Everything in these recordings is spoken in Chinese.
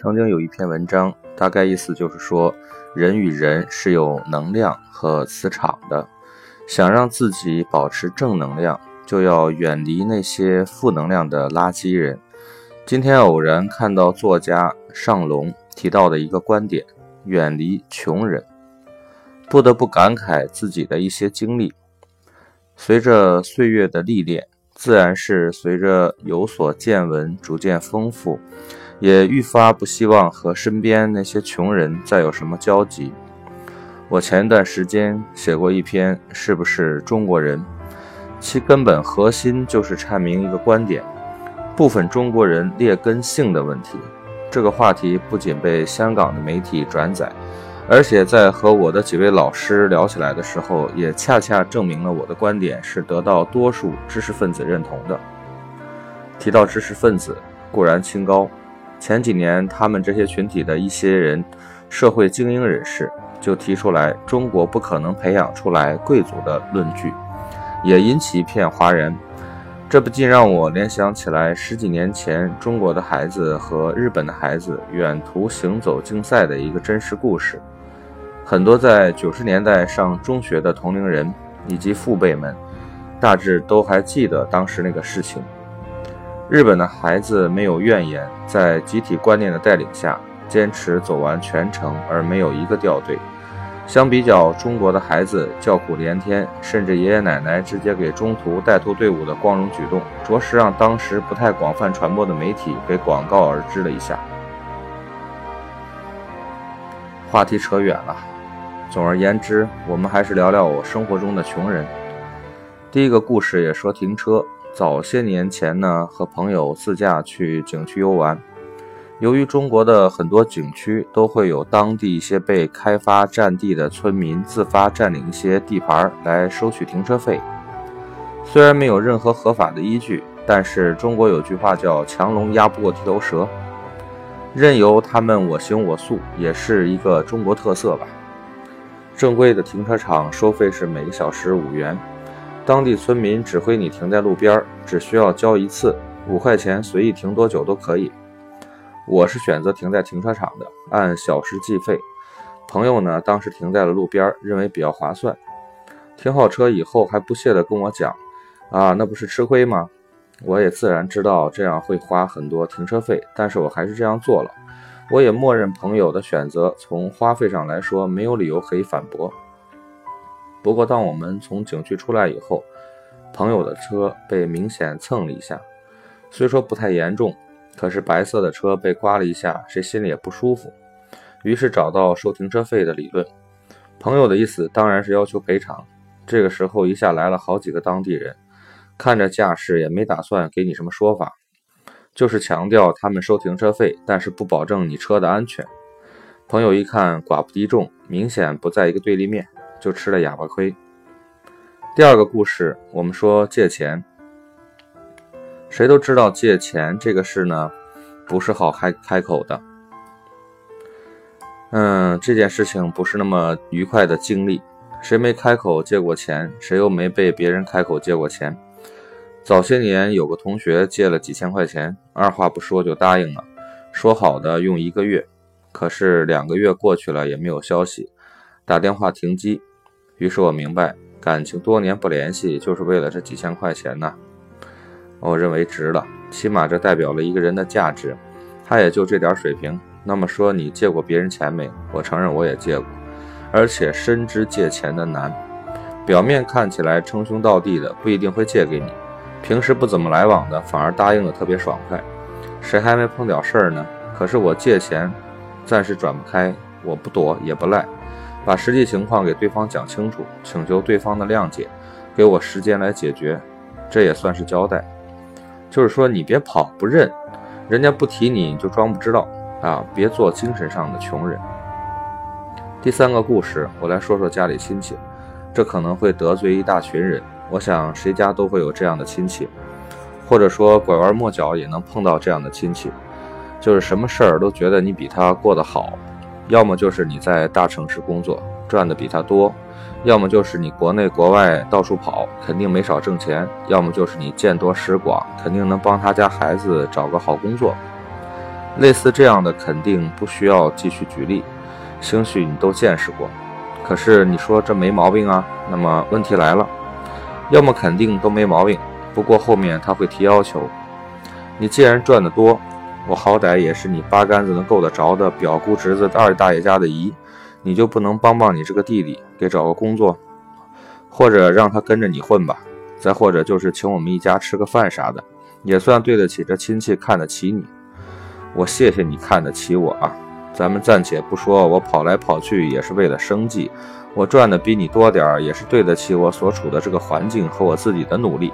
曾经有一篇文章，大概意思就是说，人与人是有能量和磁场的，想让自己保持正能量，就要远离那些负能量的垃圾人。今天偶然看到作家尚龙提到的一个观点：远离穷人，不得不感慨自己的一些经历。随着岁月的历练。自然是随着有所见闻，逐渐丰富，也愈发不希望和身边那些穷人再有什么交集。我前一段时间写过一篇《是不是中国人》，其根本核心就是阐明一个观点：部分中国人劣根性的问题。这个话题不仅被香港的媒体转载。而且在和我的几位老师聊起来的时候，也恰恰证明了我的观点是得到多数知识分子认同的。提到知识分子，固然清高，前几年他们这些群体的一些人，社会精英人士就提出来“中国不可能培养出来贵族”的论据，也引起一片哗然。这不禁让我联想起来十几年前中国的孩子和日本的孩子远途行走竞赛的一个真实故事。很多在九十年代上中学的同龄人以及父辈们，大致都还记得当时那个事情。日本的孩子没有怨言，在集体观念的带领下，坚持走完全程，而没有一个掉队。相比较中国的孩子叫苦连天，甚至爷爷奶奶直接给中途带头队伍的光荣举动，着实让当时不太广泛传播的媒体给广告而知了一下。话题扯远了。总而言之，我们还是聊聊我生活中的穷人。第一个故事也说停车。早些年前呢，和朋友自驾去景区游玩。由于中国的很多景区都会有当地一些被开发占地的村民自发占领一些地盘来收取停车费，虽然没有任何合法的依据，但是中国有句话叫“强龙压不过地头蛇”，任由他们我行我素，也是一个中国特色吧。正规的停车场收费是每个小时五元，当地村民指挥你停在路边，只需要交一次五块钱，随意停多久都可以。我是选择停在停车场的，按小时计费。朋友呢，当时停在了路边，认为比较划算。停好车以后，还不屑地跟我讲：“啊，那不是吃亏吗？”我也自然知道这样会花很多停车费，但是我还是这样做了。我也默认朋友的选择，从花费上来说没有理由可以反驳。不过，当我们从景区出来以后，朋友的车被明显蹭了一下，虽说不太严重，可是白色的车被刮了一下，谁心里也不舒服。于是找到收停车费的理论，朋友的意思当然是要求赔偿。这个时候一下来了好几个当地人，看着架势也没打算给你什么说法。就是强调他们收停车费，但是不保证你车的安全。朋友一看寡不敌众，明显不在一个对立面，就吃了哑巴亏。第二个故事，我们说借钱，谁都知道借钱这个事呢，不是好开开口的。嗯，这件事情不是那么愉快的经历。谁没开口借过钱？谁又没被别人开口借过钱？早些年有个同学借了几千块钱，二话不说就答应了，说好的用一个月，可是两个月过去了也没有消息，打电话停机。于是我明白，感情多年不联系就是为了这几千块钱呐。我认为值了，起码这代表了一个人的价值，他也就这点水平。那么说你借过别人钱没？我承认我也借过，而且深知借钱的难，表面看起来称兄道弟的不一定会借给你。平时不怎么来往的，反而答应的特别爽快，谁还没碰点事儿呢？可是我借钱，暂时转不开，我不躲也不赖，把实际情况给对方讲清楚，请求对方的谅解，给我时间来解决，这也算是交代。就是说你别跑不认，人家不提你，你就装不知道啊！别做精神上的穷人。第三个故事，我来说说家里亲戚，这可能会得罪一大群人。我想，谁家都会有这样的亲戚，或者说拐弯抹角也能碰到这样的亲戚，就是什么事儿都觉得你比他过得好，要么就是你在大城市工作赚的比他多，要么就是你国内国外到处跑，肯定没少挣钱，要么就是你见多识广，肯定能帮他家孩子找个好工作。类似这样的肯定不需要继续举例，兴许你都见识过。可是你说这没毛病啊？那么问题来了，要么肯定都没毛病，不过后面他会提要求。你既然赚得多，我好歹也是你八竿子能够得着的表姑侄子二大爷家的姨，你就不能帮帮你这个弟弟给找个工作，或者让他跟着你混吧？再或者就是请我们一家吃个饭啥的，也算对得起这亲戚看得起你。我谢谢你看得起我啊！咱们暂且不说，我跑来跑去也是为了生计，我赚的比你多点儿，也是对得起我所处的这个环境和我自己的努力。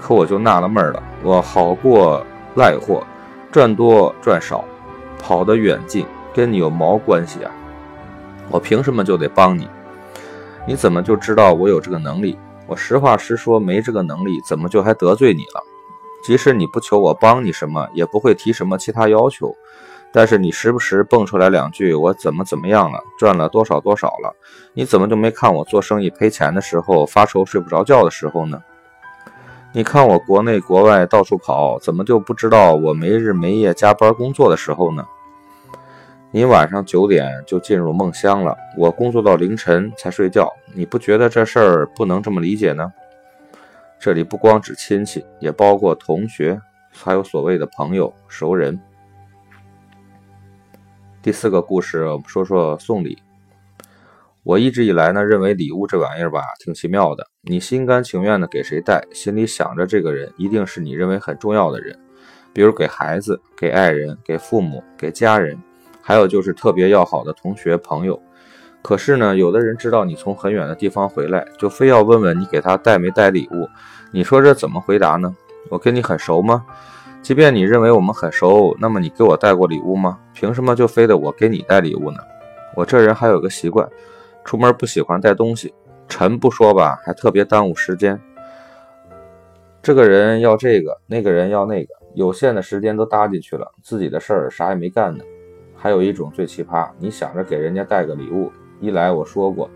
可我就纳了闷了，我好过赖货，赚多赚少，跑得远近，跟你有毛关系啊？我凭什么就得帮你？你怎么就知道我有这个能力？我实话实说，没这个能力，怎么就还得罪你了？即使你不求我帮你什么，也不会提什么其他要求，但是你时不时蹦出来两句，我怎么怎么样了，赚了多少多少了？你怎么就没看我做生意赔钱的时候，发愁睡不着觉的时候呢？你看我国内国外到处跑，怎么就不知道我没日没夜加班工作的时候呢？你晚上九点就进入梦乡了，我工作到凌晨才睡觉，你不觉得这事儿不能这么理解呢？这里不光指亲戚，也包括同学，还有所谓的朋友、熟人。第四个故事，我们说说送礼。我一直以来呢，认为礼物这玩意儿吧，挺奇妙的。你心甘情愿的给谁带，心里想着这个人一定是你认为很重要的人，比如给孩子、给爱人、给父母、给家人，还有就是特别要好的同学朋友。可是呢，有的人知道你从很远的地方回来，就非要问问你给他带没带礼物。你说这怎么回答呢？我跟你很熟吗？即便你认为我们很熟，那么你给我带过礼物吗？凭什么就非得我给你带礼物呢？我这人还有个习惯。出门不喜欢带东西，沉不说吧，还特别耽误时间。这个人要这个，那个人要那个，有限的时间都搭进去了，自己的事儿啥也没干呢。还有一种最奇葩，你想着给人家带个礼物，一来我说过，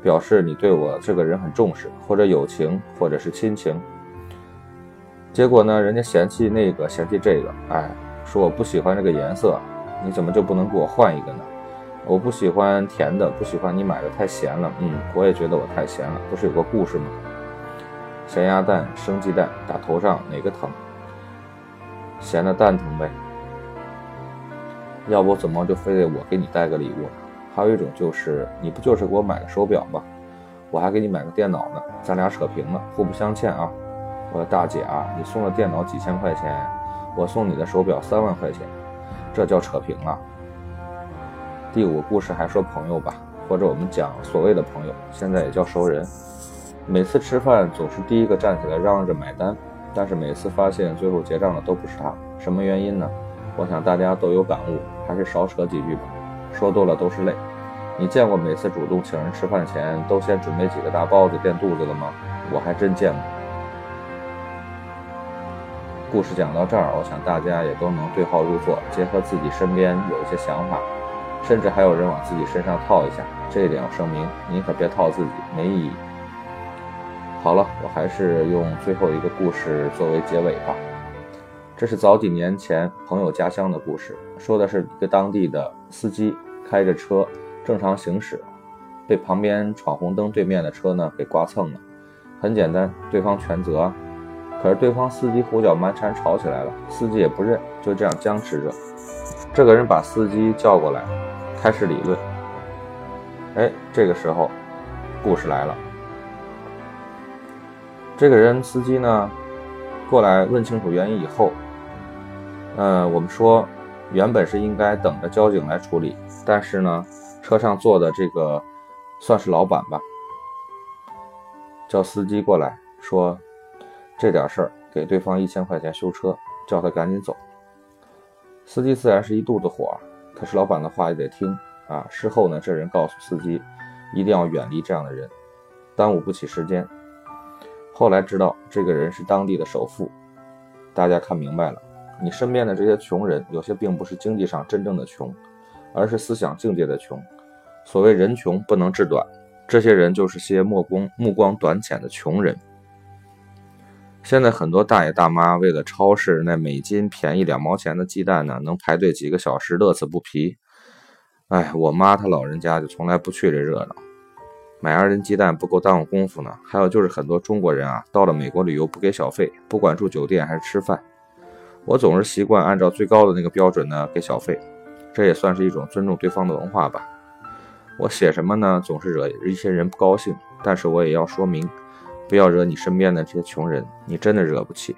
表示你对我这个人很重视，或者友情，或者是亲情。结果呢，人家嫌弃那个，嫌弃这个，哎，说我不喜欢这个颜色，你怎么就不能给我换一个呢？我不喜欢甜的，不喜欢你买的太咸了。嗯，我也觉得我太咸了。不是有个故事吗？咸鸭蛋、生鸡蛋打头上哪个疼？咸的蛋疼呗。要不怎么就非得我给你带个礼物？还有一种就是，你不就是给我买个手表吗？我还给你买个电脑呢，咱俩扯平了，互不相欠啊。我的大姐啊，你送了电脑几千块钱，我送你的手表三万块钱，这叫扯平了。第五个故事还说朋友吧，或者我们讲所谓的朋友，现在也叫熟人。每次吃饭总是第一个站起来嚷嚷着买单，但是每次发现最后结账的都不是他，什么原因呢？我想大家都有感悟，还是少扯几句吧，说多了都是泪。你见过每次主动请人吃饭前都先准备几个大包子垫肚子的吗？我还真见过。故事讲到这儿，我想大家也都能对号入座，结合自己身边有一些想法。甚至还有人往自己身上套一下，这一点要声明，您可别套自己，没意义。好了，我还是用最后一个故事作为结尾吧。这是早几年前朋友家乡的故事，说的是一个当地的司机开着车正常行驶，被旁边闯红灯对面的车呢给刮蹭了。很简单，对方全责。可是对方司机胡搅蛮缠吵起来了，司机也不认，就这样僵持着。这个人把司机叫过来。开始理论，哎，这个时候，故事来了。这个人司机呢，过来问清楚原因以后，呃，我们说原本是应该等着交警来处理，但是呢，车上坐的这个算是老板吧，叫司机过来说这点事儿，给对方一千块钱修车，叫他赶紧走。司机自然是一肚子火。可是老板的话也得听啊！事后呢，这人告诉司机，一定要远离这样的人，耽误不起时间。后来知道这个人是当地的首富，大家看明白了，你身边的这些穷人，有些并不是经济上真正的穷，而是思想境界的穷。所谓人穷不能志短，这些人就是些目光目光短浅的穷人。现在很多大爷大妈为了超市那每斤便宜两毛钱的鸡蛋呢，能排队几个小时，乐此不疲。哎，我妈她老人家就从来不去这热闹，买二斤鸡蛋不够耽误功夫呢。还有就是很多中国人啊，到了美国旅游不给小费，不管住酒店还是吃饭，我总是习惯按照最高的那个标准呢给小费，这也算是一种尊重对方的文化吧。我写什么呢？总是惹一些人不高兴，但是我也要说明，不要惹你身边的这些穷人，你真的惹不起。